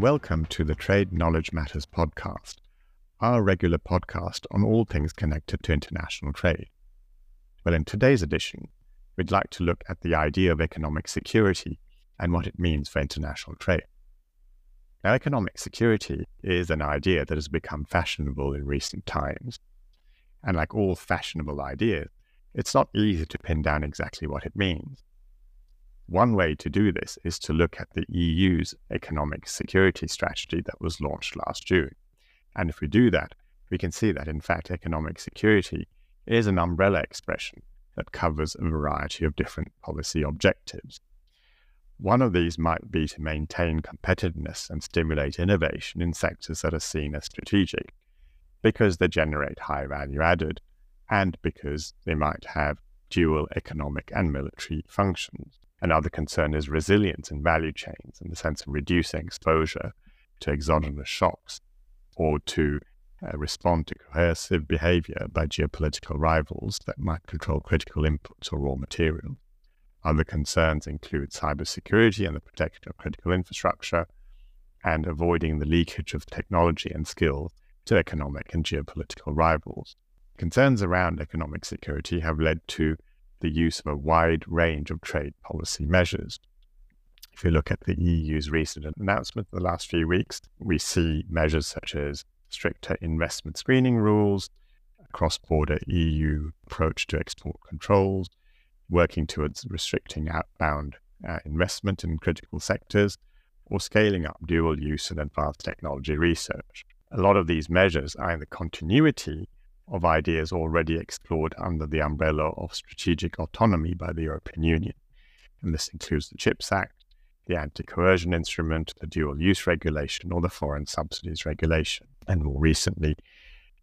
welcome to the Trade Knowledge Matters podcast, our regular podcast on all things connected to international trade. Well, in today's edition, we'd like to look at the idea of economic security and what it means for international trade. Now, economic security is an idea that has become fashionable in recent times. And like all fashionable ideas, it's not easy to pin down exactly what it means. One way to do this is to look at the EU's economic security strategy that was launched last June. And if we do that, we can see that in fact economic security is an umbrella expression that covers a variety of different policy objectives. One of these might be to maintain competitiveness and stimulate innovation in sectors that are seen as strategic, because they generate high value added and because they might have dual economic and military functions. Another concern is resilience in value chains in the sense of reducing exposure to exogenous shocks or to uh, respond to coercive behavior by geopolitical rivals that might control critical inputs or raw materials. Other concerns include cybersecurity and the protection of critical infrastructure, and avoiding the leakage of technology and skills to economic and geopolitical rivals. Concerns around economic security have led to the use of a wide range of trade policy measures. If you look at the EU's recent announcement in the last few weeks, we see measures such as stricter investment screening rules, cross border EU approach to export controls, working towards restricting outbound uh, investment in critical sectors, or scaling up dual use and advanced technology research. A lot of these measures are in the continuity of ideas already explored under the umbrella of strategic autonomy by the European Union. And this includes the CHIPS Act, the anti coercion instrument, the dual use regulation, or the foreign subsidies regulation. And more recently,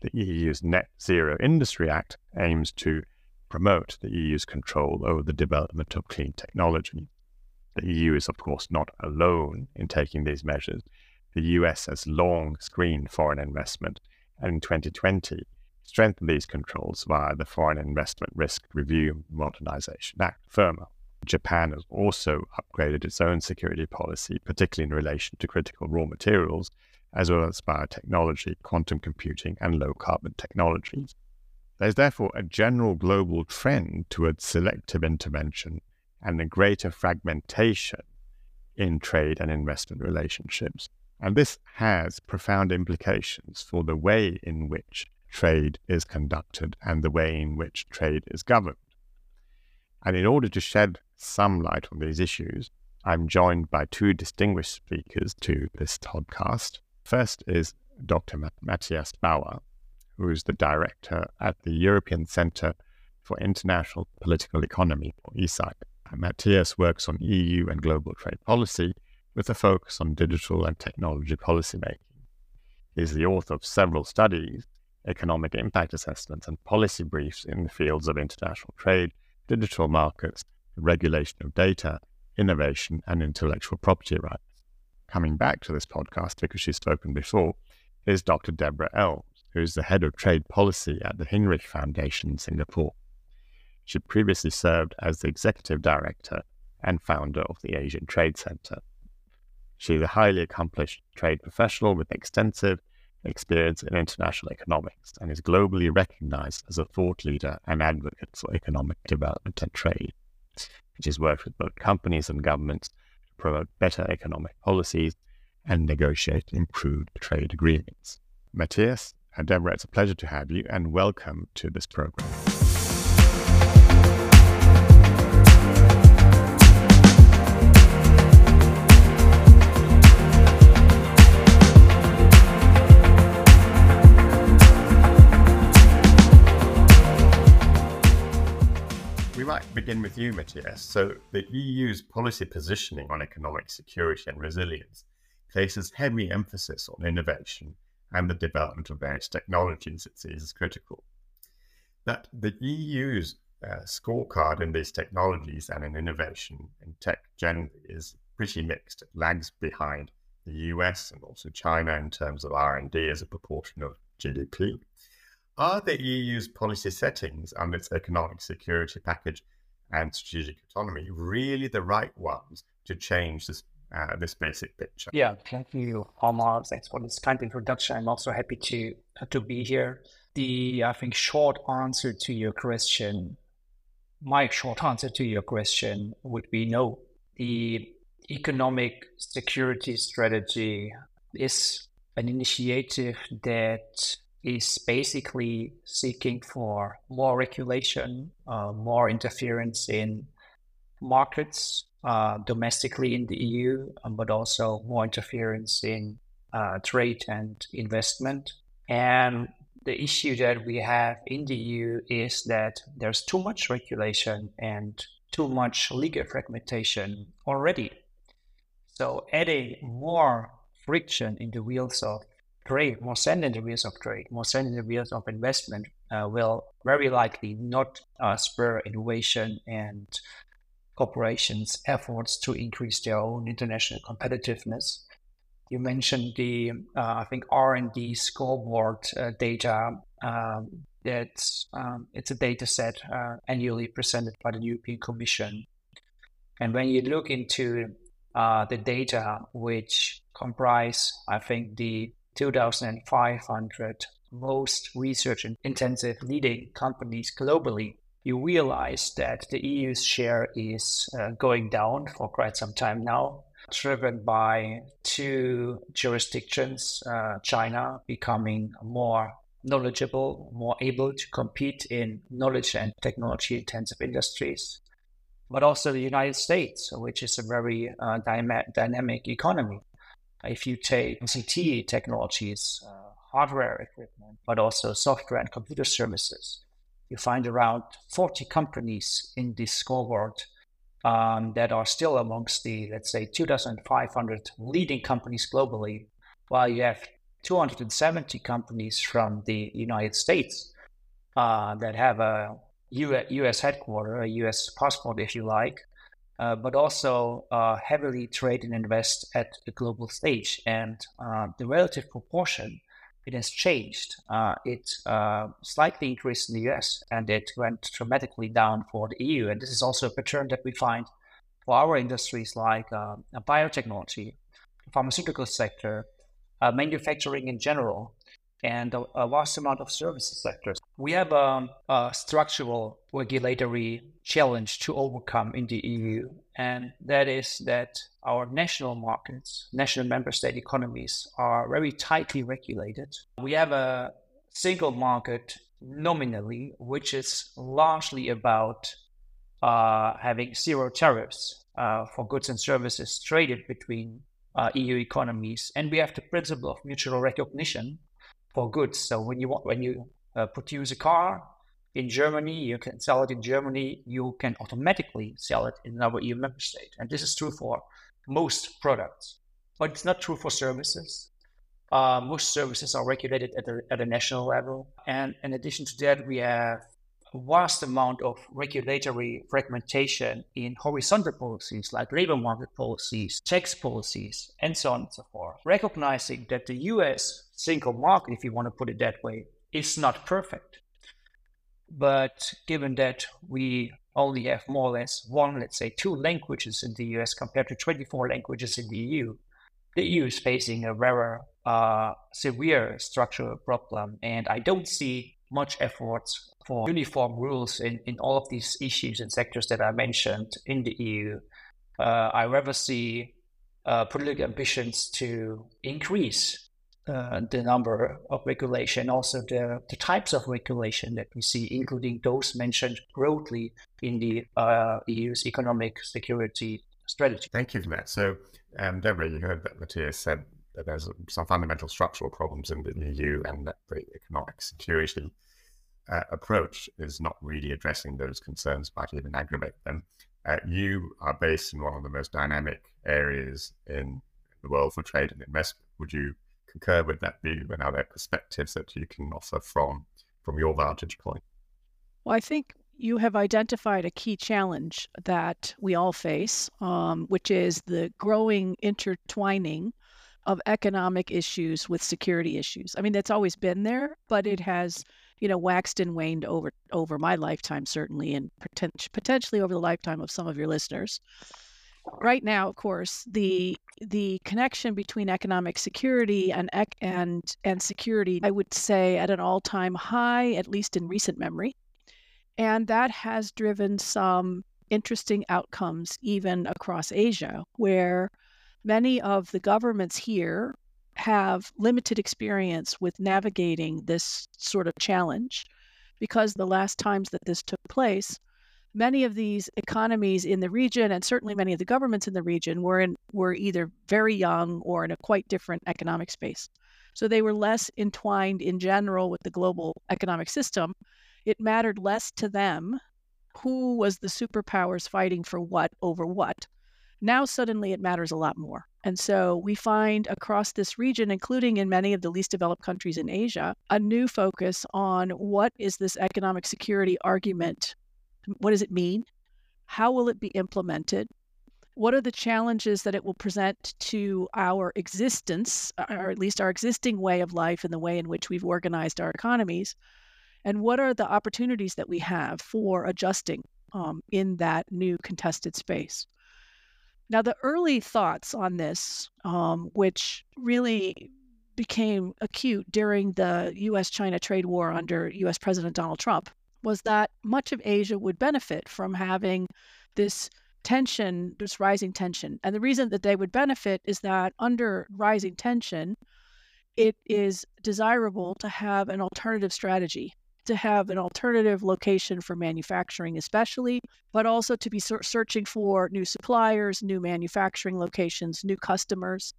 the EU's Net Zero Industry Act aims to promote the EU's control over the development of clean technology. The EU is, of course, not alone in taking these measures. The US has long screened foreign investment, and in 2020, strengthen these controls via the Foreign Investment Risk Review Modernization Act, FIRRMA. Japan has also upgraded its own security policy, particularly in relation to critical raw materials, as well as biotechnology, quantum computing, and low carbon technologies. There's therefore a general global trend towards selective intervention and a greater fragmentation in trade and investment relationships. And this has profound implications for the way in which trade is conducted and the way in which trade is governed. And in order to shed some light on these issues, I'm joined by two distinguished speakers to this podcast. First is Dr. Matthias Bauer, who is the director at the European Centre for International Political Economy, or ECIPE. Matthias works on EU and global trade policy with a focus on digital and technology policymaking. He is the author of several studies economic impact assessments and policy briefs in the fields of international trade, digital markets, regulation of data, innovation, and intellectual property rights. Coming back to this podcast, because she's spoken before, is Dr. Deborah Elms, who is the head of trade policy at the Hinrich Foundation in Singapore. She previously served as the executive director and founder of the Asian Trade Center. She's a highly accomplished trade professional with extensive experience in international economics and is globally recognized as a thought leader and advocate for economic development and trade. Has worked with both companies and governments to promote better economic policies and negotiate improved trade agreements. Matthias and Deborah, it's a pleasure to have you and welcome to this program. Begin with you, Matthias. So, the EU's policy positioning on economic security and resilience places heavy emphasis on innovation and the development of various technologies it sees as critical. That the EU's uh, scorecard in these technologies and in innovation in tech generally is pretty mixed. It lags behind the US and also China in terms of R&D as a proportion of GDP. Are the EU's policy settings and its economic security package and strategic autonomy really the right ones to change this uh, this basic picture. Yeah, thank you, Amar. Thanks for this kind introduction. I'm also happy to to be here. The I think short answer to your question, my short answer to your question would be no. The economic security strategy is an initiative that is basically seeking for more regulation, uh, more interference in markets uh, domestically in the EU, um, but also more interference in uh, trade and investment. And the issue that we have in the EU is that there's too much regulation and too much legal fragmentation already. So adding more friction in the wheels of trade, more sand in the wheels of trade, more sand in the wheels of investment uh, will very likely not uh, spur innovation and corporations' efforts to increase their own international competitiveness. You mentioned the, uh, I think, R&D scoreboard uh, data. Um, um, it's a data set uh, annually presented by the European Commission. And when you look into uh, the data which comprise, I think, the 2,500 most research intensive leading companies globally, you realize that the EU's share is uh, going down for quite some time now, driven by two jurisdictions, uh, China becoming more knowledgeable, more able to compete in knowledge and technology intensive industries, but also the United States, which is a very uh, dyma- dynamic economy. If you take ICT technologies, uh, hardware equipment, but also software and computer services, you find around 40 companies in this scoreboard um, that are still amongst the, let's say, 2,500 leading companies globally, while you have 270 companies from the United States uh, that have a US headquarter, a US passport, if you like, uh, but also uh, heavily trade and invest at the global stage. And uh, the relative proportion it has changed. Uh, it uh, slightly increased in the US and it went dramatically down for the EU. And this is also a pattern that we find for our industries like biotechnology, pharmaceutical sector, manufacturing in general, and a, a, vast amount of services sectors. We have a, a structural regulatory challenge to overcome in the EU, and that is that our national markets, national member state economies are very tightly regulated. We have a single market nominally, which is largely about uh, having zero tariffs uh, for goods and services traded between uh, EU economies, and we have the principle of mutual recognition for goods. So when you want, when you uh, produce a car in Germany, you can sell it in Germany. You can automatically sell it in another EU member state, and this is true for most products, but it's not true for services. Uh, most services are regulated at a, at a national level, and in addition to that, we have a vast amount of regulatory fragmentation in horizontal policies like labor market policies, tax policies, and so on and so forth. Recognizing that the US single market, if you want to put it that way, is not perfect. But given that we only have more or less one, let's say two languages in the US compared to 24 languages in the EU, the EU is facing a very uh, severe structural problem. And I don't see much efforts for uniform rules in, in all of these issues and sectors that I mentioned in the EU. Uh, I rather see uh, political ambitions to increase uh, the number of regulation, also the, the types of regulation that we see, including those mentioned broadly in the uh, EU's economic security strategy. Thank you for that. So, um, Deborah, you heard that Matthias said that there's some fundamental structural problems in the EU and that the economic security uh, approach is not really addressing those concerns, might even aggravate them. Uh, you are based in one of the most dynamic areas in the world for trade and investment. Would you concur with that view and are there perspectives that you can offer from from your vantage point? Well, I think you have identified a key challenge that we all face, um, which is the growing intertwining of economic issues with security issues. I mean, that's always been there, but it has, you know, waxed and waned over over my lifetime, certainly, and potentially over the lifetime of some of your listeners. Right now, of course, the the connection between economic security and and and security, I would say, at an all time high, at least in recent memory, and that has driven some interesting outcomes even across Asia, where many of the governments here have limited experience with navigating this sort of challenge because the last times that this took place many of these economies in the region and certainly many of the governments in the region were in were either very young or in a quite different economic space so they were less entwined in general with the global economic system it mattered less to them who was the superpowers fighting for what over what now suddenly it matters a lot more. And so we find across this region, including in many of the least developed countries in Asia, a new focus on what is this economic security argument? What does it mean? How will it be implemented? What are the challenges that it will present to our existence, or at least our existing way of life and the way in which we've organized our economies? And what are the opportunities that we have for adjusting um, in that new contested space? Now, the early thoughts on this, um, which really became acute during the US China trade war under US President Donald Trump, was that much of Asia would benefit from having this tension, this rising tension. And the reason that they would benefit is that under rising tension, it is desirable to have an alternative strategy to have an alternative location for manufacturing, especially, but also to be searching for new suppliers, new manufacturing locations, new customers,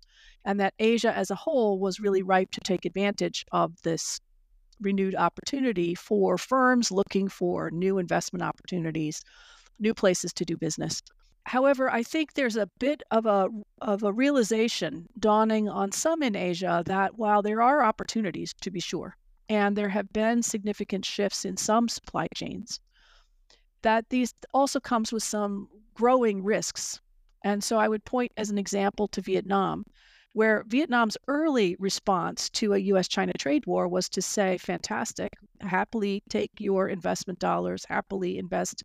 and that Asia as a whole was really ripe to take advantage of this renewed opportunity for firms looking for new investment opportunities, new places to do business. However, I think there's a bit of a of a realization dawning on some in Asia that while there are opportunities to be sure, and there have been significant shifts in some supply chains, that these also comes with some growing risks. And so I would point as an example to Vietnam, where Vietnam's early response to a US China trade war was to say, fantastic, happily take your investment dollars, happily invest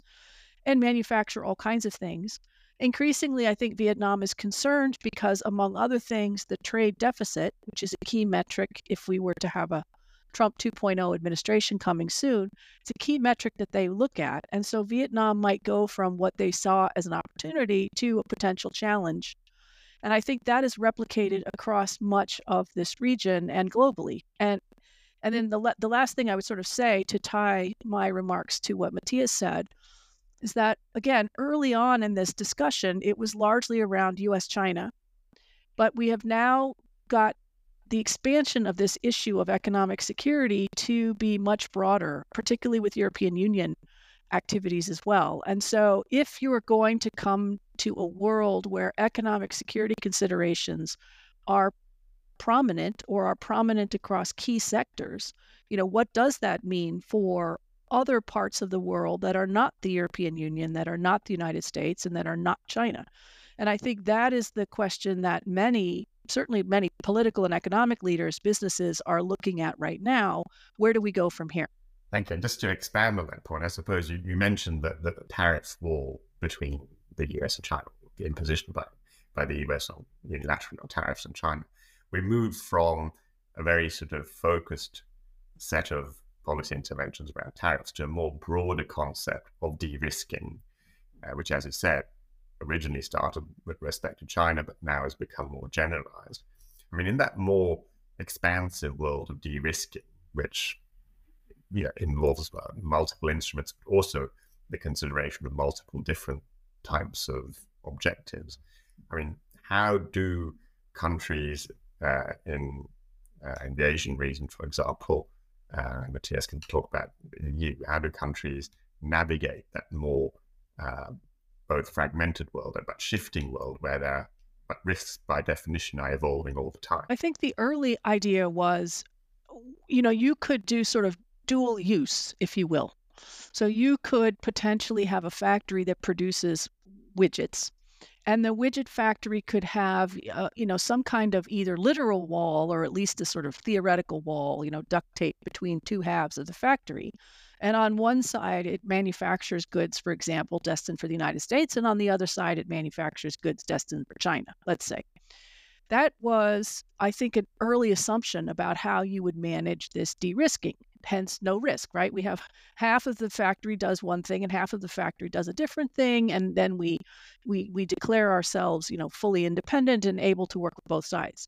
and manufacture all kinds of things. Increasingly, I think Vietnam is concerned because, among other things, the trade deficit, which is a key metric if we were to have a Trump 2.0 administration coming soon, it's a key metric that they look at. And so Vietnam might go from what they saw as an opportunity to a potential challenge. And I think that is replicated mm-hmm. across much of this region and globally. And and then the the last thing I would sort of say to tie my remarks to what Matthias said is that again, early on in this discussion, it was largely around US China. But we have now got the expansion of this issue of economic security to be much broader, particularly with European Union activities as well. And so, if you are going to come to a world where economic security considerations are prominent or are prominent across key sectors, you know, what does that mean for other parts of the world that are not the European Union, that are not the United States, and that are not China? And I think that is the question that many certainly many political and economic leaders, businesses are looking at right now. Where do we go from here? Thank you. And just to expand on that point, I suppose you, you mentioned that, the tariff war between the US and China, imposition by, by the US on unilateral tariffs on China. We moved from a very sort of focused set of policy interventions around tariffs to a more broader concept of de risking, uh, which, as you said, originally started with respect to China, but now has become more generalized. I mean, in that more expansive world of de risking, which yeah, involves uh, multiple instruments, but also the consideration of multiple different types of objectives. I mean, how do countries uh, in uh, in the Asian region, for example, uh, Matthias can talk about you, how do countries navigate that more uh, both fragmented world but shifting world where there but risks by definition are evolving all the time. I think the early idea was, you know, you could do sort of dual use, if you will. So you could potentially have a factory that produces widgets. And the widget factory could have uh, you know some kind of either literal wall or at least a sort of theoretical wall you know duct tape between two halves of the factory. And on one side it manufactures goods for example destined for the united states and on the other side it manufactures goods destined for china let's say that was i think an early assumption about how you would manage this de-risking hence no risk, right? We have half of the factory does one thing and half of the factory does a different thing, and then we we we declare ourselves, you know, fully independent and able to work with both sides.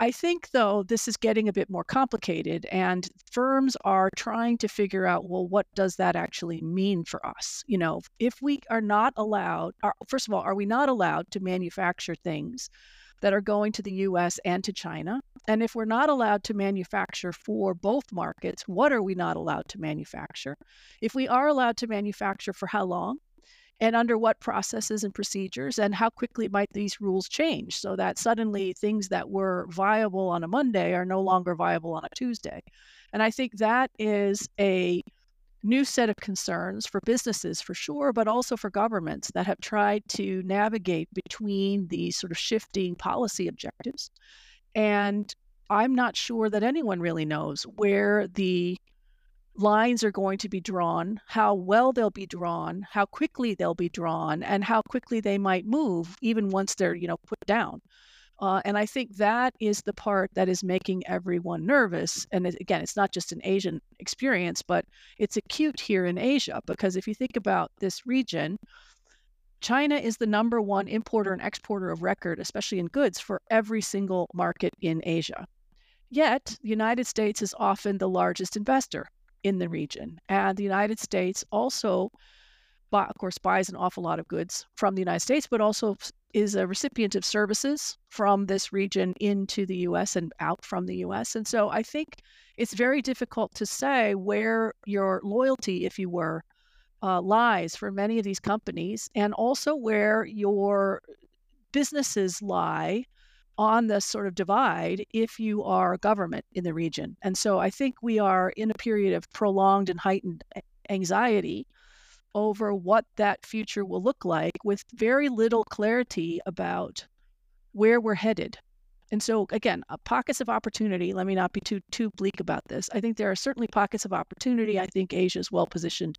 I think though this is getting a bit more complicated and firms are trying to figure out well what does that actually mean for us? You know, if we are not allowed first of all, are we not allowed to manufacture things that are going to the US and to China? And if we're not allowed to manufacture for both markets, what are we not allowed to manufacture? If we are allowed to manufacture, for how long? And under what processes and procedures, and how quickly might these rules change so that suddenly things that were viable on a Monday are no longer viable on a Tuesday? And I think that is a new set of concerns for businesses for sure, but also for governments that have tried to navigate between these sort of shifting policy objectives. And I'm not sure that anyone really knows where the lines are going to be drawn, how well they'll be drawn, how quickly they'll be drawn, and how quickly they might move, even once they're, you know, put down. Uh, and I think that is the part that is making everyone nervous. And it, again, it's not just an Asian experience, but it's acute here in Asia because if you think about this region, China is the number one importer and exporter of record, especially in goods, for every single market in Asia. Yet, the United States is often the largest investor in the region. And the United States also, of course, buys an awful lot of goods from the United States, but also is a recipient of services from this region into the US and out from the US. And so I think it's very difficult to say where your loyalty, if you were, uh, lies for many of these companies, and also where your businesses lie on this sort of divide if you are government in the region. And so I think we are in a period of prolonged and heightened anxiety over what that future will look like with very little clarity about where we're headed. And so again, uh, pockets of opportunity. Let me not be too too bleak about this. I think there are certainly pockets of opportunity. I think Asia is well positioned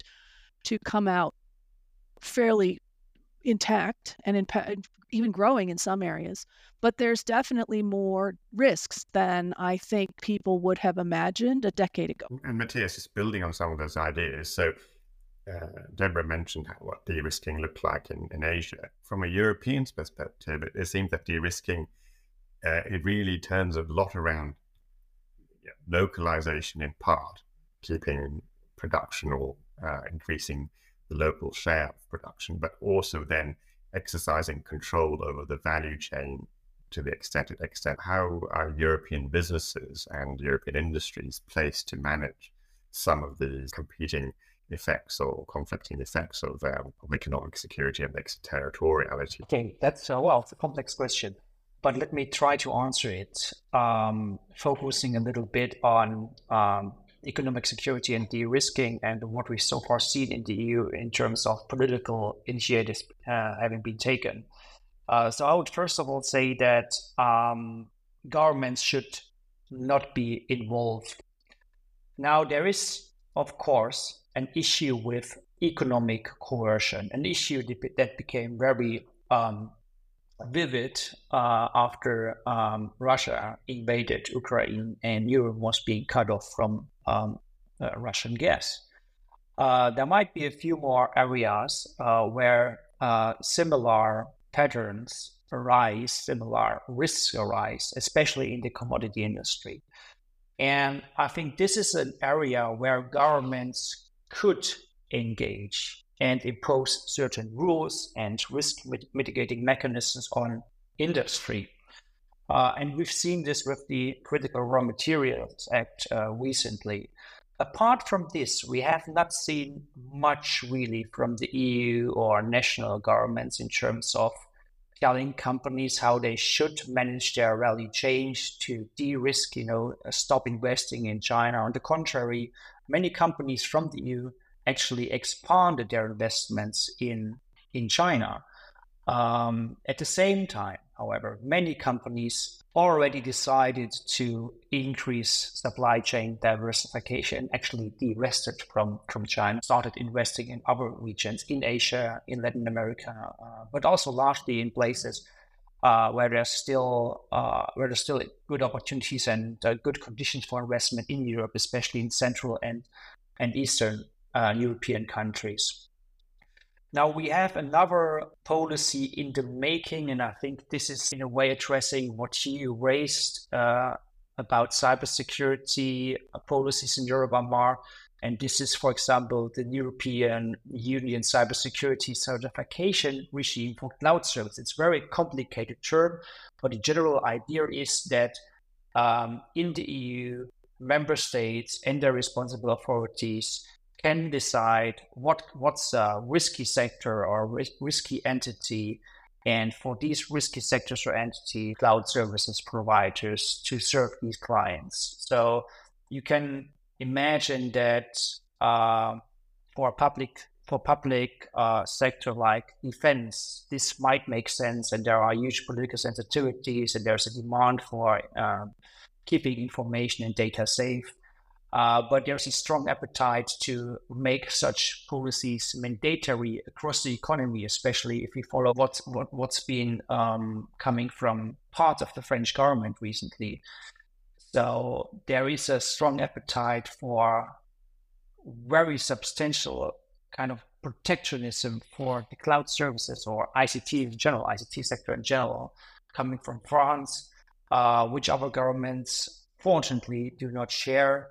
to come out fairly intact and in, even growing in some areas. But there's definitely more risks than I think people would have imagined a decade ago. And Matthias is building on some of those ideas. So uh, Deborah mentioned how, what de-risking looked like in, in Asia. From a European perspective, it, it seems that de-risking uh, it really turns a lot around localization in part, keeping production or uh, increasing the local share of production, but also then exercising control over the value chain to the extent it extent. How are European businesses and European industries placed to manage some of these competing effects or conflicting effects of, um, of economic security and extraterritoriality? Okay, that's uh, well, it's a complex question, but let me try to answer it, um, focusing a little bit on um, economic security and de-risking and what we've so far seen in the EU in terms of political initiatives uh, having been taken. Uh, so I would first of all say that um, governments should not be involved. Now there is, of course, an issue with economic coercion, an issue that became very um, vivid uh, after um, Russia invaded Ukraine and Europe was being cut off from um, uh, Russian gas. Uh, there might be a few more areas uh, where uh, similar patterns arise, similar risks arise, especially in the commodity industry. And I think this is an area where governments could engage and impose certain rules and risk mitigating mechanisms on industry. Uh, and we've seen this with the Critical Raw Materials Act uh, recently. Apart from this, we have not seen much really from the EU or national governments in terms of telling companies how they should manage their value chain to de-risk, you know, stop investing in China. On the contrary, many companies from the EU actually expanded their investments in in China. Um, at the same time, however, many companies already decided to increase supply chain diversification, actually de-risked from, from China, started investing in other regions in Asia, in Latin America, uh, but also largely in places uh, where there's still uh, where there's still good opportunities and uh, good conditions for investment in Europe, especially in Central and and Eastern uh, European countries. Now we have another policy in the making, and I think this is in a way addressing what you raised uh, about cybersecurity policies in Europe, Amar. And this is, for example, the European Union cybersecurity certification regime for cloud service. It's a very complicated term, but the general idea is that um, in the EU, member states and their responsible authorities can decide what what's a risky sector or risky entity and for these risky sectors or entity cloud services providers to serve these clients so you can imagine that uh, for public for public uh, sector like defense this might make sense and there are huge political sensitivities and there's a demand for uh, keeping information and data safe uh, but there's a strong appetite to make such policies mandatory across the economy, especially if we follow what, what, what's been um, coming from part of the French government recently. So there is a strong appetite for very substantial kind of protectionism for the cloud services or ICT in general, ICT sector in general, coming from France, uh, which other governments fortunately do not share.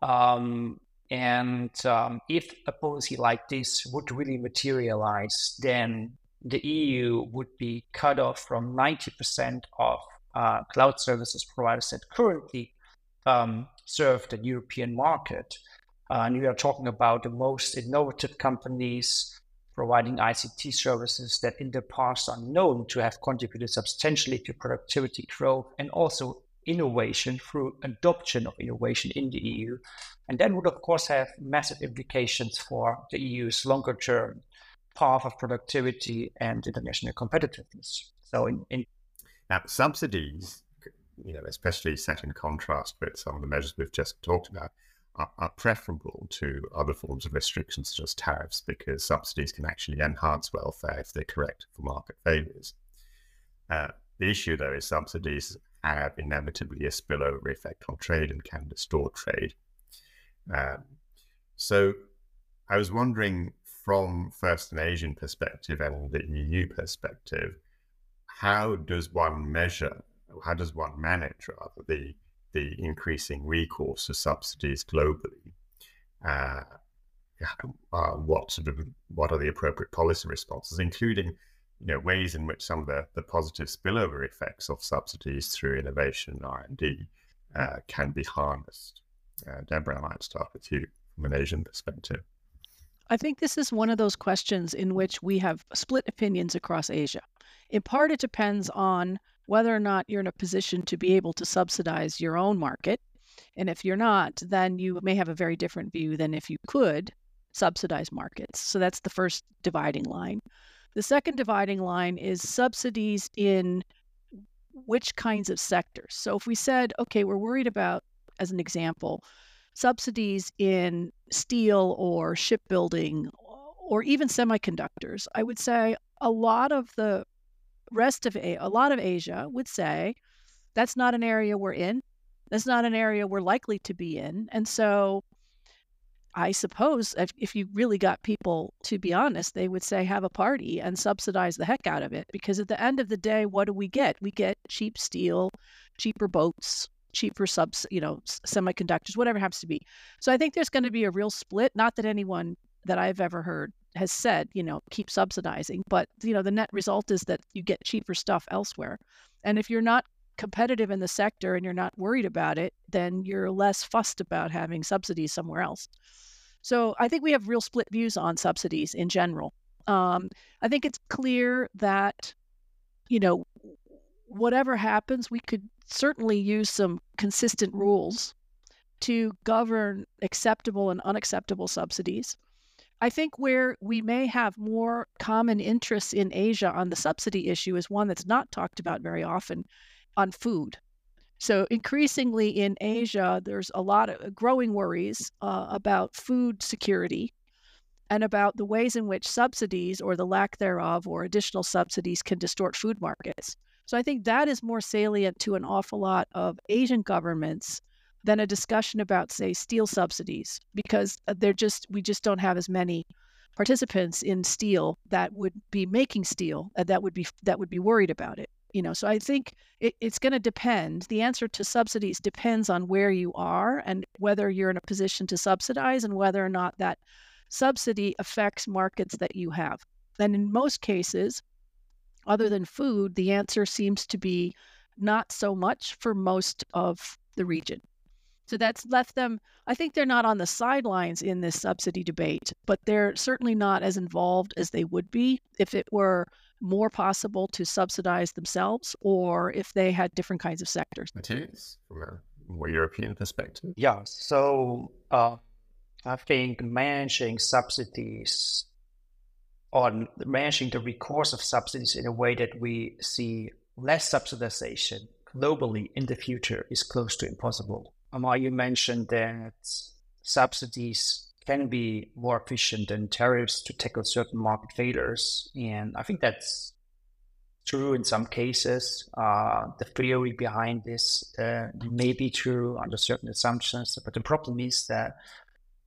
Um, and um, if a policy like this would really materialize, then the EU would be cut off from 90% of uh, cloud services providers that currently um, serve the European market. Uh, and we are talking about the most innovative companies providing ICT services that in the past are known to have contributed substantially to productivity growth and also innovation through adoption of innovation in the EU. And that would, of course, have massive implications for the EU's longer term path of productivity and international competitiveness. So, in, in now, subsidies, you know, especially set in contrast with some of the measures we've just talked about, are, are preferable to other forms of restrictions such as tariffs because subsidies can actually enhance welfare if they're correct for market failures. Uh, the issue, though, is subsidies have inevitably a spillover effect on trade and can distort trade. Um, so I was wondering from first an Asian perspective and the EU perspective, how does one measure, how does one manage rather the the increasing recourse to subsidies globally? Uh, uh, what sort of what are the appropriate policy responses, including you know ways in which some of the, the positive spillover effects of subsidies through innovation and R and D uh, can be harnessed. Uh, Deborah, I might start with you from an Asian perspective. I think this is one of those questions in which we have split opinions across Asia. In part, it depends on whether or not you're in a position to be able to subsidize your own market. And if you're not, then you may have a very different view than if you could subsidize markets. So that's the first dividing line. The second dividing line is subsidies in which kinds of sectors. So if we said, okay, we're worried about, as an example, subsidies in steel or shipbuilding or even semiconductors, I would say a lot of the rest of a, a lot of Asia would say that's not an area we're in. That's not an area we're likely to be in. And so I suppose if, if you really got people to be honest, they would say have a party and subsidize the heck out of it. Because at the end of the day, what do we get? We get cheap steel, cheaper boats, cheaper subs, you know, semiconductors, whatever happens to be. So I think there's going to be a real split. Not that anyone that I've ever heard has said, you know, keep subsidizing, but you know, the net result is that you get cheaper stuff elsewhere. And if you're not competitive in the sector and you're not worried about it, then you're less fussed about having subsidies somewhere else. So I think we have real split views on subsidies in general. Um, I think it's clear that, you know, whatever happens, we could certainly use some consistent rules to govern acceptable and unacceptable subsidies. I think where we may have more common interests in Asia on the subsidy issue is one that's not talked about very often on food. So, increasingly in Asia, there's a lot of growing worries uh, about food security and about the ways in which subsidies or the lack thereof or additional subsidies can distort food markets. So, I think that is more salient to an awful lot of Asian governments than a discussion about, say, steel subsidies, because uh, they're just we just don't have as many participants in steel that would be making steel uh, that would be that would be worried about it. You know, so I think it, it's going to depend. The answer to subsidies depends on where you are and whether you're in a position to subsidize and whether or not that subsidy affects markets that you have. And in most cases, other than food, the answer seems to be not so much for most of the region. So that's left them, I think they're not on the sidelines in this subsidy debate, but they're certainly not as involved as they would be if it were more possible to subsidize themselves or if they had different kinds of sectors. Matthias, from a more European perspective? Yeah, so uh, I think managing subsidies on managing the recourse of subsidies in a way that we see less subsidization globally in the future is close to impossible. Amar, you mentioned that subsidies can be more efficient than tariffs to tackle certain market failures. And I think that's true in some cases. Uh, the theory behind this uh, may be true under certain assumptions, but the problem is that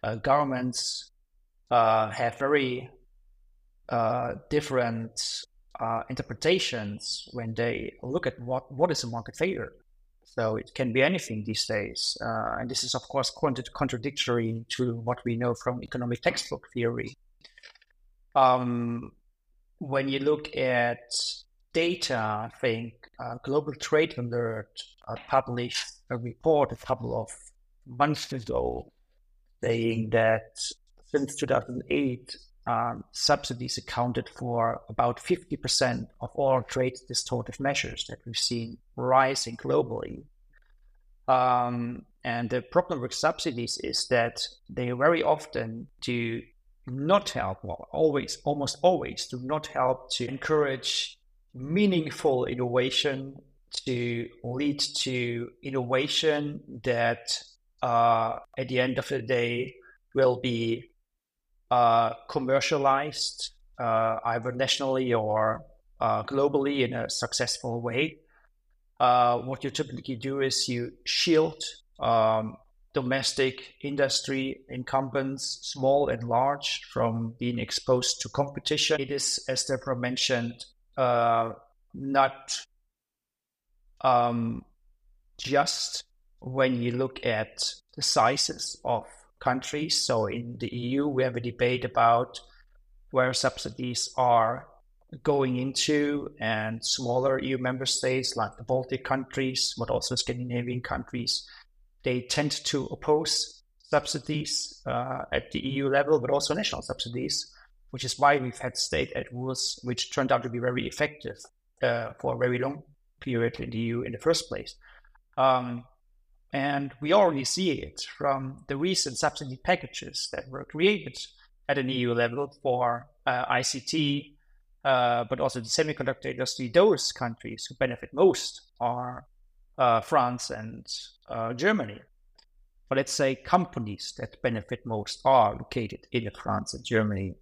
uh, governments uh, have very uh, different uh, interpretations when they look at what, what is a market failure. So it can be anything these days. Uh, and this is, of course, contradictory to what we know from economic textbook theory. Um, when you look at data, I think uh, Global Trade Alert uh, published a report a couple of months ago saying that since 2008, um, subsidies accounted for about 50% of all trade distortive measures that we've seen rising globally. Um, and the problem with subsidies is that they very often do not help, well, always, almost always do not help to encourage meaningful innovation, to lead to innovation that uh, at the end of the day will be uh, commercialized uh, either nationally or uh, globally in a successful way. Uh, what you typically do is you shield um, domestic industry incumbents, small and large, from being exposed to competition. It is, as Deborah mentioned, not um, just when you look at the sizes of countries. So in the EU, we have a debate about where subsidies are going into, and smaller EU member states like the Baltic countries, but also Scandinavian countries, they tend to oppose subsidies uh, at the EU level, but also national subsidies, which is why we've had state aid rules, which turned out to be very effective uh, for a very long period in the EU in the first place. Um, and we already see it from the recent subsidy packages that were created at an EU level for uh, ICT, uh, but also the semiconductor industry. Those countries who benefit most are uh, France and uh, Germany. But let's say companies that benefit most are located in France and Germany.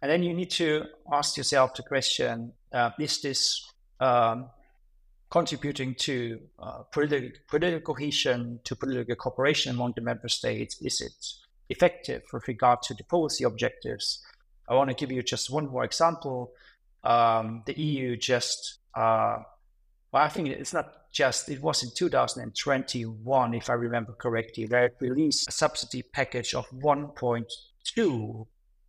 And then you need to ask yourself the question uh, is this um, contributing to uh, political, political cohesion, to political cooperation among the member states? Is it effective with regard to the policy objectives? I want to give you just one more example. Um, the EU just, uh, well, I think it's not just, it was in 2021, if I remember correctly, it released a subsidy package of 1.2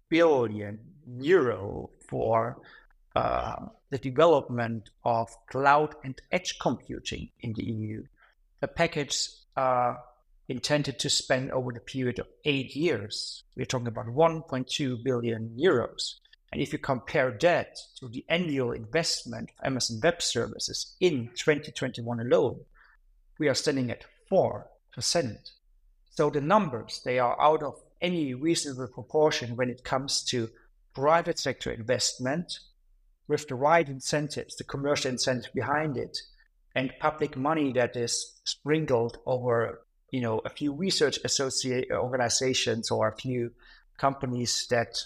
billion euro for uh, the development of cloud and edge computing in the EU, a package uh, intended to spend over the period of eight years. We're talking about 1.2 billion euros. And if you compare that to the annual investment of Amazon Web Services in 2021 alone, we are standing at 4%. So the numbers, they are out of any reasonable proportion when it comes to private sector investment with the right incentives, the commercial incentive behind it, and public money that is sprinkled over, you know, a few research associate organizations or a few companies that,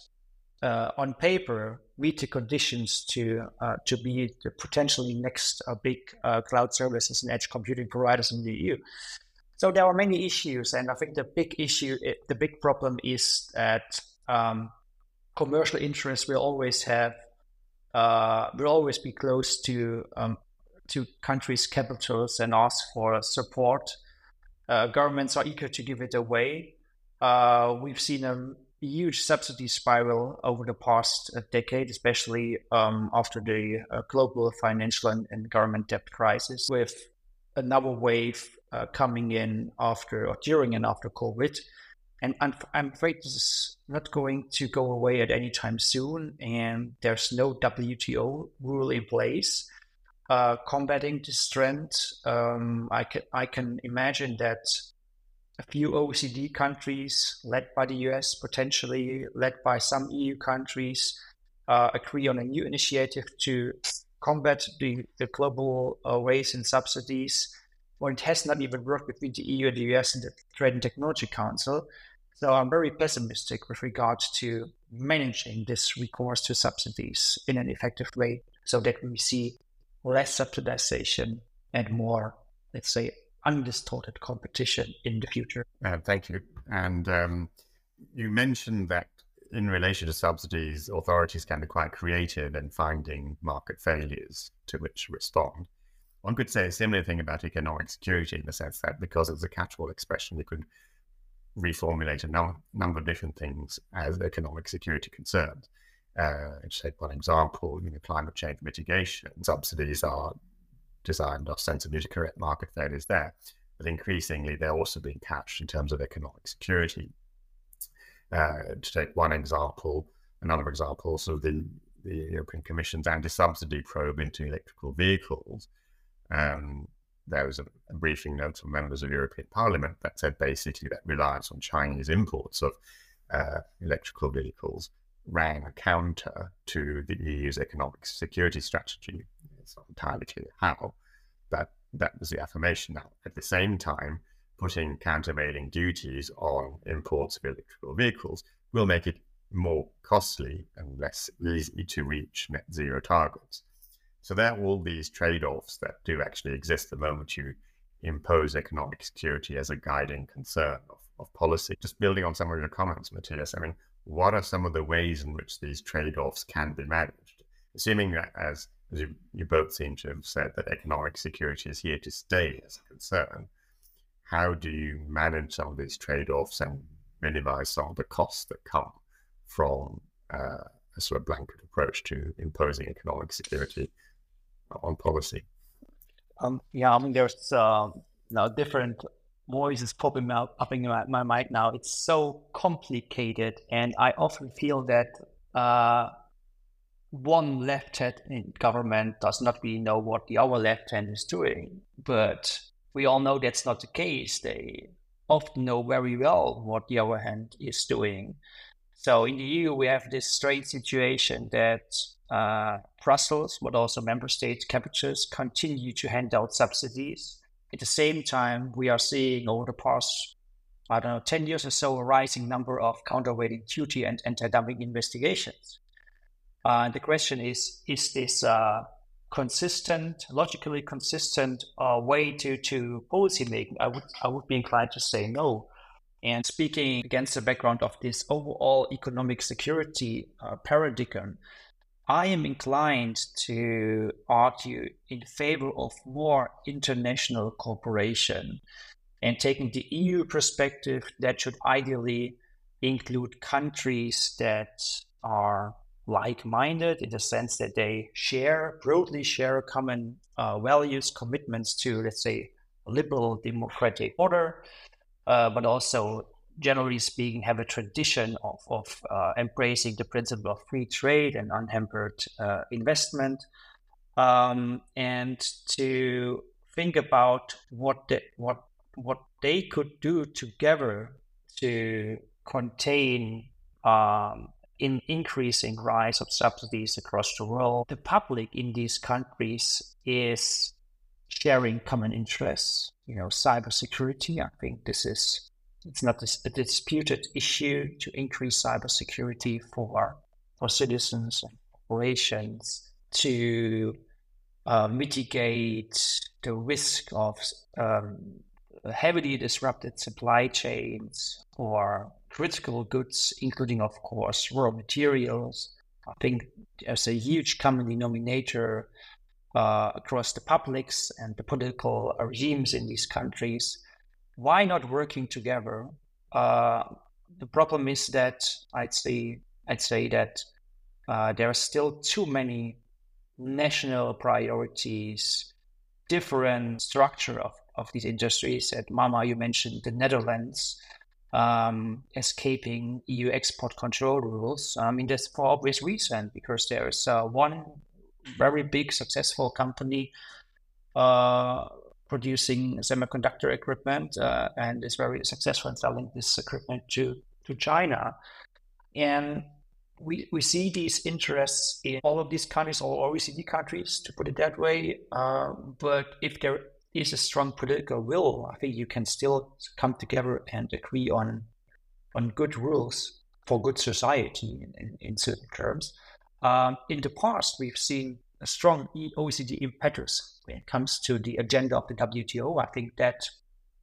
uh, on paper, meet the conditions to uh, to be the potentially next uh, big uh, cloud services and edge computing providers in the EU. So there are many issues, and I think the big issue, the big problem is that um, commercial interests will always have uh, will always be close to um, to countries' capitals and ask for support. Uh, governments are eager to give it away. Uh, we've seen a huge subsidy spiral over the past uh, decade, especially um, after the uh, global financial and, and, government debt crisis, with another wave uh, coming in after or during and after COVID. And I'm, afraid this is not going to go away at any time soon. And there's no WTO rule in place uh, combating this trend. Um, I, can, I can imagine that a few OECD countries, led by the US, potentially led by some EU countries, uh, agree on a new initiative to combat the, the global uh, race in subsidies. Well, it has not even worked between the EU and the US and the Trade and Technology Council. So I'm very pessimistic with regards to managing this recourse to subsidies in an effective way so that we see less subsidization and more, let's say, undistorted competition in the future. Uh, thank you. And um, you mentioned that in relation to subsidies, authorities can be quite creative in finding market failures to which respond. One could say a similar thing about economic security in the sense that because it's a catch-all expression, you could reformulate a num- number of different things as economic security concerns. Uh, to take one example, you know, climate change mitigation subsidies are designed ostensibly to correct market failures there, but increasingly they're also being catched in terms of economic security. Uh, to take one example, another example, so the, the European Commission's anti-subsidy probe into electrical vehicles um, there was a, a, briefing note from members of European Parliament that said basically that reliance on Chinese imports of uh, electrical vehicles ran counter to the EU's economic security strategy. It's not entirely clear how, but that was the affirmation. Now, at the same time, putting countervailing duties on imports of electrical vehicles will make it more costly and less easy to reach net zero targets. So there are all these trade-offs that do actually exist the moment you impose economic security as a guiding concern of, of policy. Just building on some of your comments, Matthias, I mean, what are some of the ways in which these trade-offs can be managed? Assuming that, as, as you, you both seem to have said, that economic security is here to stay as a concern, how do you manage some of these trade-offs and minimize some of the costs that come from uh, a sort of blanket approach to imposing economic security on policy? Um, yeah, I mean, there's uh, now different voices popping up, in my mind now. It's so complicated, and I often feel that uh, one left hand in government does not really know what the other left hand is doing. But we all know that's not the case. They often know very well what the other hand is doing. So in the EU, we have this strange situation that uh, Brussels, but also member state capitals continue to hand out subsidies. At the same time, we are seeing over the past, I don't know, 10 years or so, a rising number of countervailing duty and anti-dumping investigations. Uh, the question is, is this uh, consistent, logically consistent uh, way to, to policy making? I would, I would be inclined to say no. And speaking against the background of this overall economic security uh, paradigm, I am inclined to argue in favor of more international cooperation. And taking the EU perspective, that should ideally include countries that are like minded in the sense that they share, broadly share common uh, values, commitments to, let's say, liberal democratic order, uh, but also generally speaking, have a tradition of, of uh, embracing the principle of free trade and unhampered uh, investment, um, and to think about what they, what what they could do together to contain um, in increasing rise of subsidies across the world. The public in these countries is sharing common interests. You know, cybersecurity. I think this is it's not a disputed issue to increase cybersecurity for for citizens and corporations to uh, mitigate the risk of um, heavily disrupted supply chains or critical goods, including, of course, raw materials. I think there's a huge common denominator uh, across the publics and the political regimes in these countries. Why not working together? Uh, the problem is that I'd say I'd say that uh, there are still too many national priorities, different structure of, of these industries. At Mama, you mentioned the Netherlands um, escaping EU export control rules. I mean, that's for obvious reason because there's uh, one very big successful company uh, producing semiconductor equipment uh, and is very successful in selling this equipment to to China. And we, we see these interests in all of these countries, all OECD countries, to put it that way. Uh, but if there is a strong political will, I think you can still come together and agree on on good rules for good society in, in, in certain terms. Um, in the past, we've seen a strong OECD impetus when it comes to the agenda of the WTO. I think that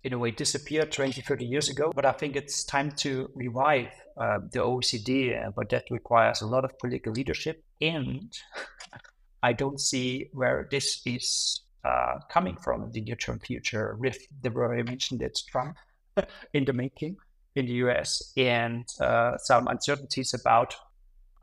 in a way disappeared 20, 30 years ago. But I think it's time to revive uh, the OECD, uh, but that requires a lot of political leadership. And I don't see where this is uh, coming from in the near term future with the I mentioned it's Trump in the making in the US and uh, some uncertainties about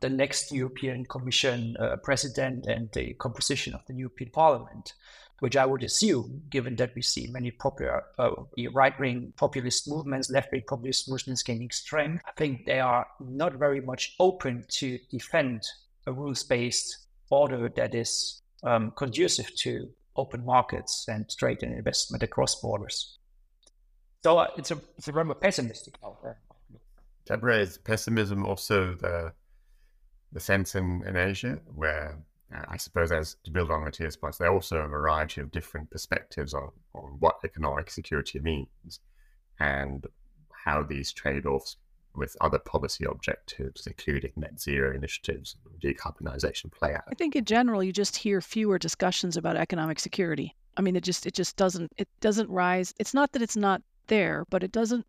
the next European Commission uh, president and the composition of the European Parliament which I would assume, given that we see many popular uh, right-wing populist movements, left-wing populist movements gaining strength, I think they are not very much open to defend a rules-based order that is um, conducive to open markets and trade and investment across borders. So uh, it's a it's a rather pessimistic outlook. Deborah, is pessimism also the the sense in, in Asia where uh, I suppose as to build on Matthias' points, there are also a variety of different perspectives on, on what economic security means and how these trade-offs with other policy objectives, including net zero initiatives, and decarbonization, play out. I think in general, you just hear fewer discussions about economic security. I mean, it just it just doesn't it doesn't rise. It's not that it's not there, but it doesn't.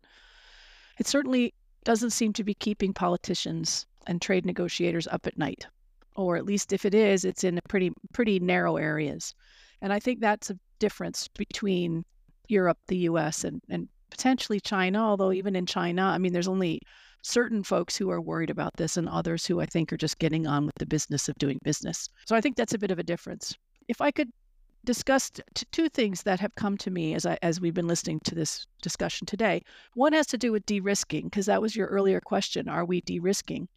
It certainly doesn't seem to be keeping politicians and trade negotiators up at night or at least if it is, it's in pretty pretty narrow areas. And I think that's a difference between Europe, the U.S., and and potentially China. Although even in China, I mean, there's only certain folks who are worried about this, and others who I think are just getting on with the business of doing business. So I think that's a bit of a difference. If I could discuss t- two things that have come to me as I as we've been listening to this discussion today. One has to do with de-risking because that was your earlier question: Are we de-risking?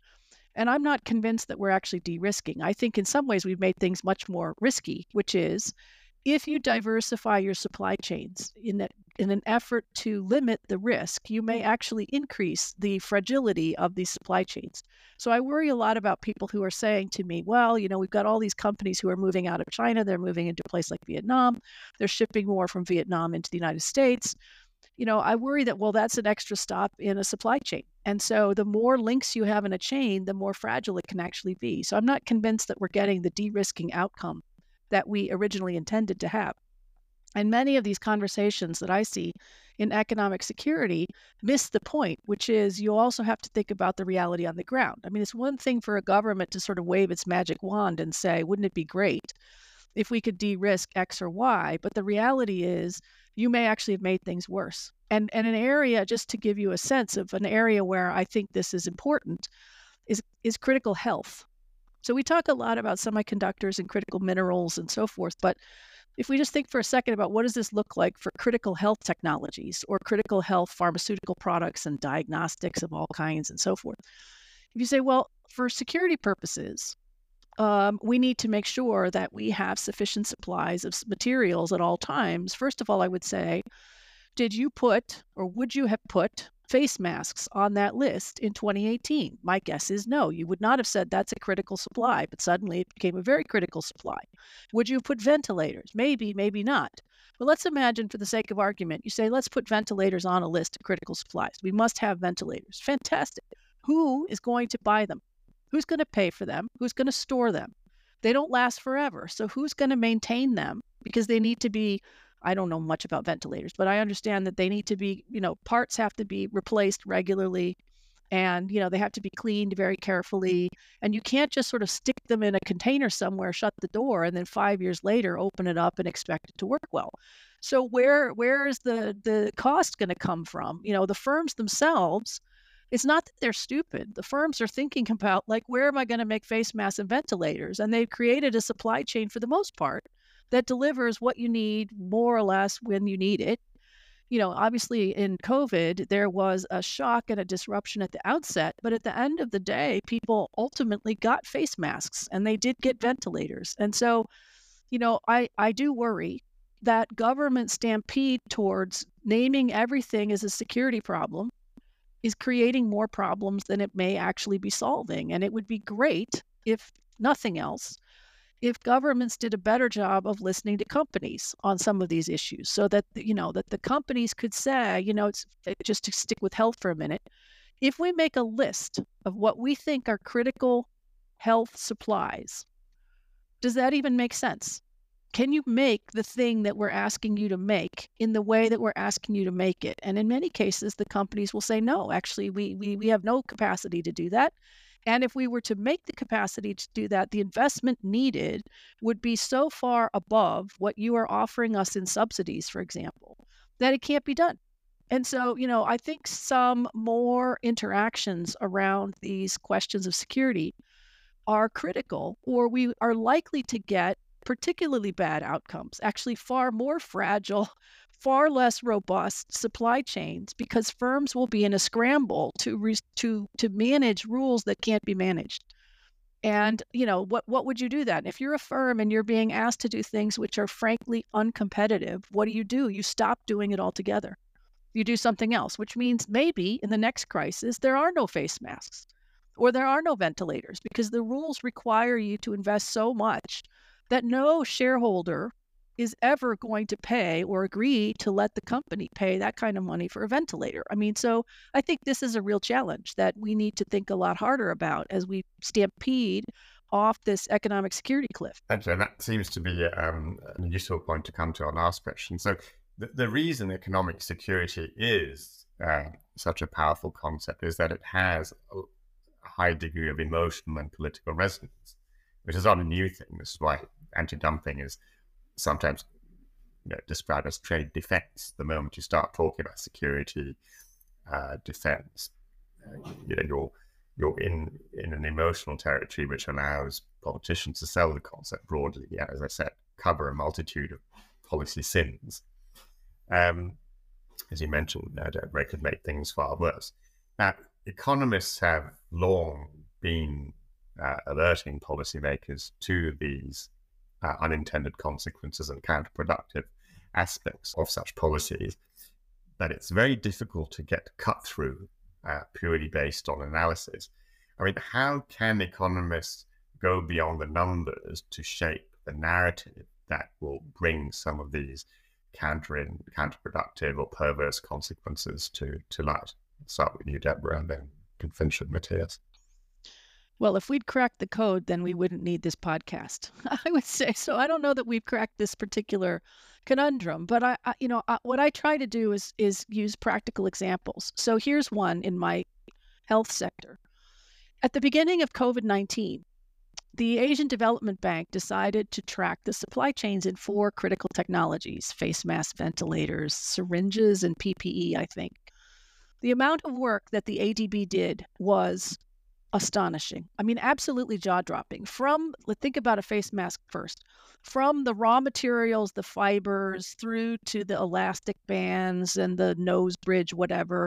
And I'm not convinced that we're actually de risking. I think in some ways we've made things much more risky, which is if you diversify your supply chains in, a, in an effort to limit the risk, you may mm-hmm. actually increase the fragility of these supply chains. So I worry a lot about people who are saying to me, well, you know, we've got all these companies who are moving out of China, they're moving into a place like Vietnam, they're shipping more from Vietnam into the United States you know, I worry that, well, that's an extra stop in a supply chain. And so the more links you have in a chain, the more fragile it can actually be. So I'm not convinced that we're getting the de risking outcome that we originally intended to have. And many of these conversations that I see in economic security miss the point, which is you also have to think about the reality on the ground. I mean, it's one thing for a government to sort of wave its magic wand and say, wouldn't it be great if we could de risk X or Y? But the reality is, you may actually have made things worse. And, and an area, just to give you a sense of an area where I think this is important, is, is critical health. So we talk a lot about semiconductors and critical minerals and so forth, but if we just think for a second about what does this look like for critical health technologies or critical health pharmaceutical products and diagnostics of all kinds and so forth. If you say, well, for security purposes, um, we need to make sure that we have sufficient supplies of materials at all times. First of all, I would say, did you put or would you have put face masks on that list in 2018? My guess is no. You would not have said that's a critical supply, but suddenly it became a very critical supply. Would you put ventilators? Maybe, maybe not. But let's imagine, for the sake of argument, you say, let's put ventilators on a list of critical supplies. We must have ventilators. Fantastic. Who is going to buy them? Who's going to pay for them? Who's going to store them? They don't last forever. So who's going to maintain them? Because they need to be I don't know much about ventilators, but I understand that they need to be, you know, parts have to be replaced regularly and, you know, they have to be cleaned very carefully. And you can't just sort of stick them in a container somewhere, shut the door, and then five years later open it up and expect it to work well. So where where is the the cost going to come from? You know, the firms themselves it's not that they're stupid. The firms are thinking about like where am I going to make face masks and ventilators? And they've created a supply chain for the most part that delivers what you need more or less when you need it. You know, obviously in COVID, there was a shock and a disruption at the outset, but at the end of the day, people ultimately got face masks and they did get ventilators. And so, you know, I, I do worry that government stampede towards naming everything as a security problem is creating more problems than it may actually be solving. And it would be great if nothing else if governments did a better job of listening to companies on some of these issues so that you know that the companies could say you know it's eh, just to stick with health for a minute if we make a list of what we think are critical health supplies does that even make sense can you make the thing that we're asking you to make in the way that we're asking you to make it and in many cases the companies will say no actually we we, we have no capacity to do that and if we were to make the capacity to do that, the investment needed would be so far above what you are offering us in subsidies, for example, that it can't be done. And so, you know, I think some more interactions around these questions of security are critical, or we are likely to get particularly bad outcomes, actually, far more fragile far less robust supply chains because firms will be in a scramble to re- to to manage rules that can't be managed. And you know what what would you do then if you're a firm and you're being asked to do things which are frankly uncompetitive? What do you do? You stop doing it altogether. You do something else, which means maybe in the next crisis there are no face masks or there are no ventilators because the rules require you to invest so much that no shareholder is ever going to pay or agree to let the company pay that kind of money for a ventilator. I mean, so I think this is a real challenge that we need to think a lot harder about as we stampede off this economic security cliff. Actually, that seems to be um, a useful point to come to our last question. So, the, the reason economic security is uh, such a powerful concept is that it has a high degree of emotional and political resonance, which is not a new thing. This is why anti dumping is sometimes you know, described as trade defense. The moment you start talking about security, uh, defense, uh, you know, you're you're in in an emotional territory which allows politicians to sell the concept broadly. Yeah, as I said, cover a multitude of policy sins. Um, as you mentioned, uh, they could make things far worse. Now, economists have long been uh, alerting policymakers to these uh, unintended consequences and counterproductive aspects of such policies that it's very difficult to get cut through uh, purely based on analysis. I mean, how can economists go beyond the numbers to shape the narrative that will bring some of these counter counterproductive or perverse consequences to, to light? I'll start with you, Deborah, and then can Matthias. Well, if we'd cracked the code, then we wouldn't need this podcast. I would say so. I don't know that we've cracked this particular conundrum, but I, I you know, I, what I try to do is is use practical examples. So here's one in my health sector. At the beginning of COVID nineteen, the Asian Development Bank decided to track the supply chains in four critical technologies: face mask ventilators, syringes, and PPE. I think. The amount of work that the ADB did was astonishing. I mean, absolutely jaw dropping. From, let's think about a face mask first, from the raw materials, the fibers, through to the elastic bands and the nose bridge, whatever,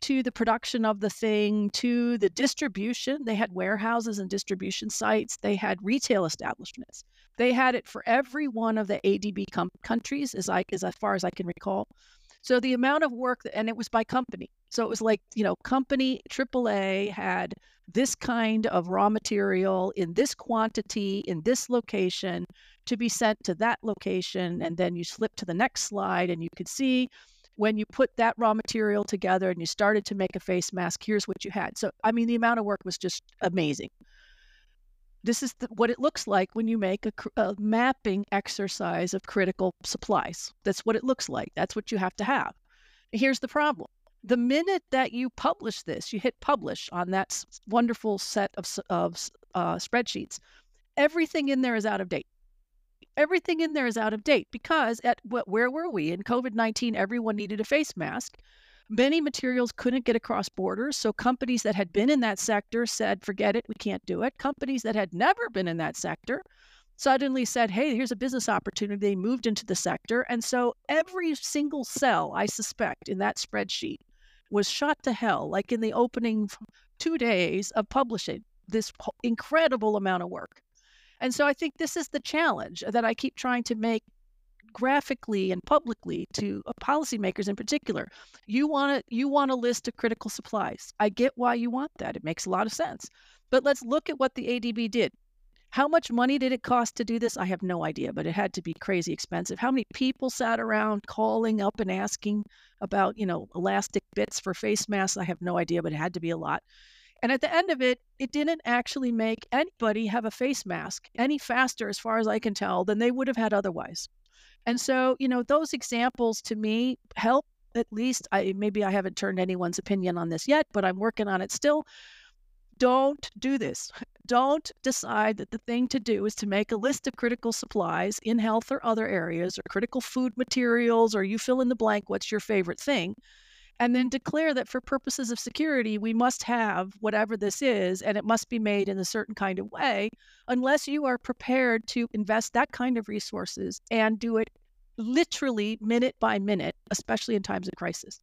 to the production of the thing, to the distribution. They had warehouses and distribution sites, they had retail establishments. They had it for every one of the ADB com- countries, as, I, as far as I can recall. So the amount of work, and it was by company. So it was like, you know, company AAA had this kind of raw material in this quantity in this location to be sent to that location. And then you slip to the next slide and you could see when you put that raw material together and you started to make a face mask, here's what you had. So, I mean, the amount of work was just amazing. This is the, what it looks like when you make a, a mapping exercise of critical supplies. That's what it looks like. That's what you have to have. Here's the problem the minute that you publish this, you hit publish on that wonderful set of, of uh, spreadsheets, everything in there is out of date. Everything in there is out of date because at what where were we in COVID nineteen? Everyone needed a face mask. Many materials couldn't get across borders, so companies that had been in that sector said, "Forget it, we can't do it." Companies that had never been in that sector suddenly said, Hey, here's a business opportunity. They moved into the sector. And so every single cell, I suspect, in that spreadsheet was shot to hell, like in the opening two days of publishing this incredible amount of work. And so I think this is the challenge that I keep trying to make graphically and publicly to uh, policymakers in particular. You want to you want a list of critical supplies. I get why you want that. It makes a lot of sense. But let's look at what the ADB did. How much money did it cost to do this? I have no idea, but it had to be crazy expensive. How many people sat around calling up and asking about, you know, elastic bits for face masks? I have no idea, but it had to be a lot. And at the end of it, it didn't actually make anybody have a face mask any faster, as far as I can tell, than they would have had otherwise. And so, you know, those examples to me help at least I maybe I haven't turned anyone's opinion on this yet, but I'm working on it still don't do this. Don't decide that the thing to do is to make a list of critical supplies in health or other areas, or critical food materials, or you fill in the blank what's your favorite thing, and then declare that for purposes of security, we must have whatever this is, and it must be made in a certain kind of way, unless you are prepared to invest that kind of resources and do it literally minute by minute, especially in times of crisis.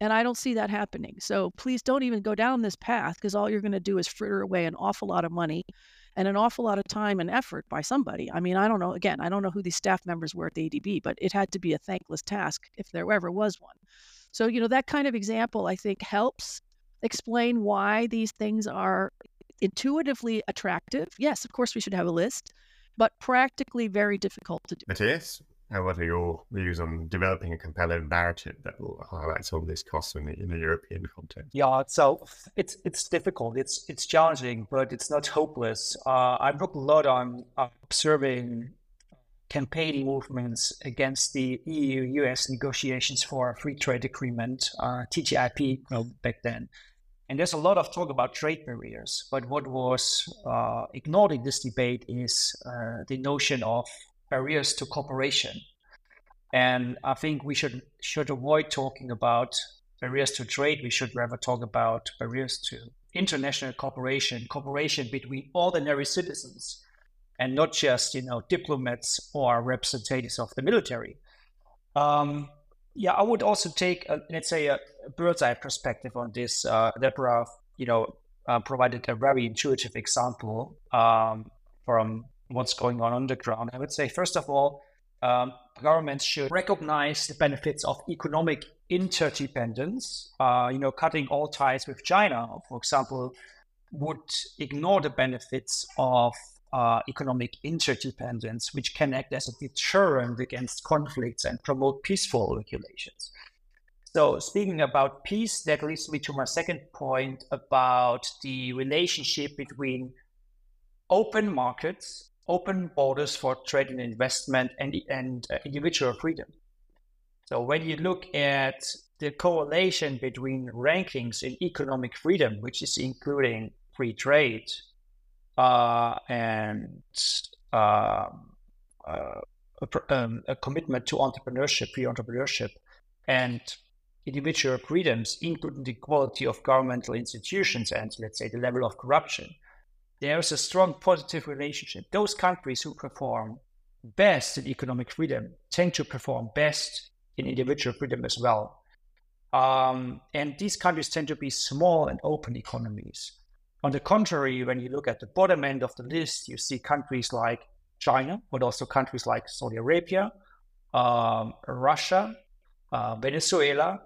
And I don't see that happening. So please don't even go down this path because all you're going to do is fritter away an awful lot of money and an awful lot of time and effort by somebody. I mean, I don't know, again, I don't know who these staff members were at the ADB, but it had to be a thankless task if there ever was one. So, you know, that kind of example, I think, helps explain why these things are intuitively attractive. Yes, of course, we should have a list, but practically very difficult to do. Matthias, what are your views on developing a compelling narrative that will highlight some of these costs in the, in the European context? Yeah, so it's it's difficult, it's it's challenging, but it's not hopeless. Uh, I work a lot on observing campaign movements against the EU-US negotiations for a free trade agreement, uh, TTIP, back then. And there's a lot of talk about trade barriers, but what was uh, ignored in this debate is uh, the notion of barriers to cooperation. And I think we should should avoid talking about barriers to trade. We should rather talk about barriers to international cooperation, cooperation between ordinary citizens, and not just you know diplomats or representatives of the military. Um, yeah, I would also take a, let's say a, bird's eye perspective on this. Uh, Deborah, you know, uh, provided a very intuitive example um, from what's going on on the ground. I would say, first of all, um, governments should recognize the benefits of economic interdependence. Uh, you know, cutting all ties with China, for example, would ignore the benefits of uh, economic interdependence, which can act as a deterrent against conflicts and promote peaceful regulations. So, speaking about peace, that leads me to my second point about the relationship between open markets open borders for trade and investment and, and uh, individual freedom. So when you look at the correlation between rankings in economic freedom, which is including free trade uh, and uh, uh, a, um, a, commitment to entrepreneurship, free entrepreneurship, and individual freedoms, including the quality of governmental institutions and, let's say, the level of corruption, there is a strong positive relationship. Those countries who perform best in economic freedom tend to perform best in individual freedom as well. Um, and these countries tend to be small and open economies. On the contrary, when you look at the bottom end of the list, you see countries like China, but also countries like Saudi Arabia, um, Russia, uh, Venezuela,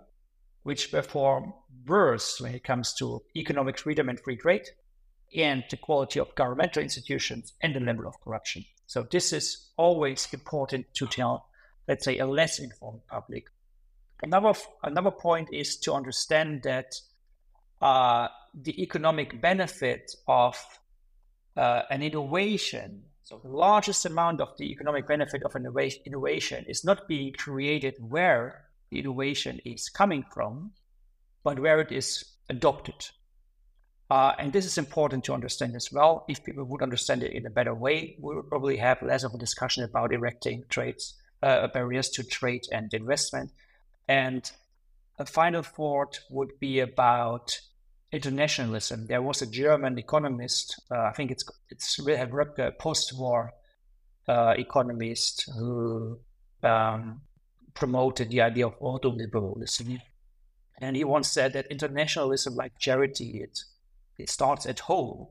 which perform worse when it comes to economic freedom and free trade, and the quality of governmental institutions and the level of corruption. So this is always important to tell, let's say, a less informed public. Another another point is to understand that uh, the economic benefit of uh, an innovation. So the largest amount of the economic benefit of an innovation is not being created where the innovation is coming from, but where it is adopted. Uh, and this is important to understand as well. If people would understand it in a better way, we would probably have less of a discussion about erecting trades uh, barriers to trade and investment. And a final thought would be about internationalism. There was a German economist, uh, I think it's it's Wilhelm Röpke, post-war uh, economist, who um, promoted the idea of ordoliberalism. And he once said that internationalism, like charity, it it starts at home.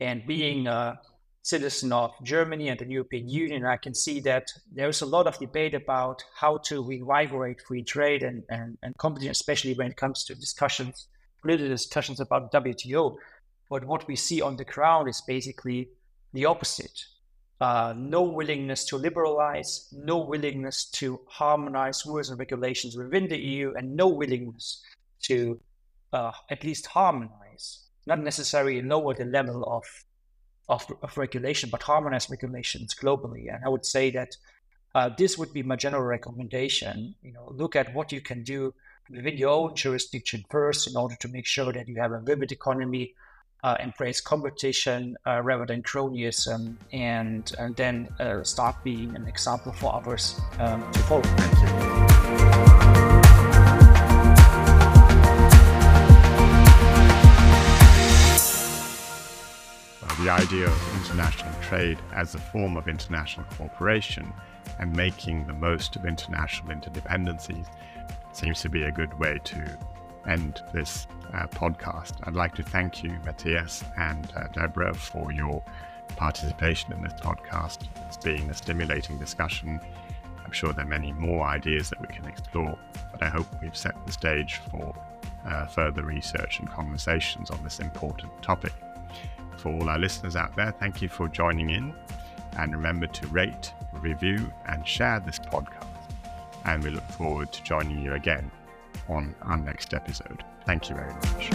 And being a citizen of Germany and the European Union, I can see that there's a lot of debate about how to revigorate free trade and, and, and competition, especially when it comes to discussions, political discussions about WTO. But what we see on the ground is basically the opposite. Uh, no willingness to liberalize, no willingness to harmonize rules and regulations within the EU, and no willingness to uh, at least harmonize not necessarily lower the level of, of, of regulation, but harmonize regulations globally. And I would say that uh, this would be my general recommendation. You know, look at what you can do within your own jurisdiction first, in order to make sure that you have a vivid economy, uh, embrace competition uh, rather than cronyism, and and then uh, start being an example for others um, to follow. the idea of international trade as a form of international cooperation and making the most of international interdependencies seems to be a good way to end this uh, podcast. I'd like to thank you, Matthias and uh, Deborah, for your participation in this podcast. It's been a stimulating discussion. I'm sure there are many more ideas that we can explore, but I hope we've set the stage for uh, further research and conversations on this important topic for all our listeners out there, thank you for joining in. And remember to rate, review, and share this podcast. And we look forward to joining you again on our next episode. Thank you very much.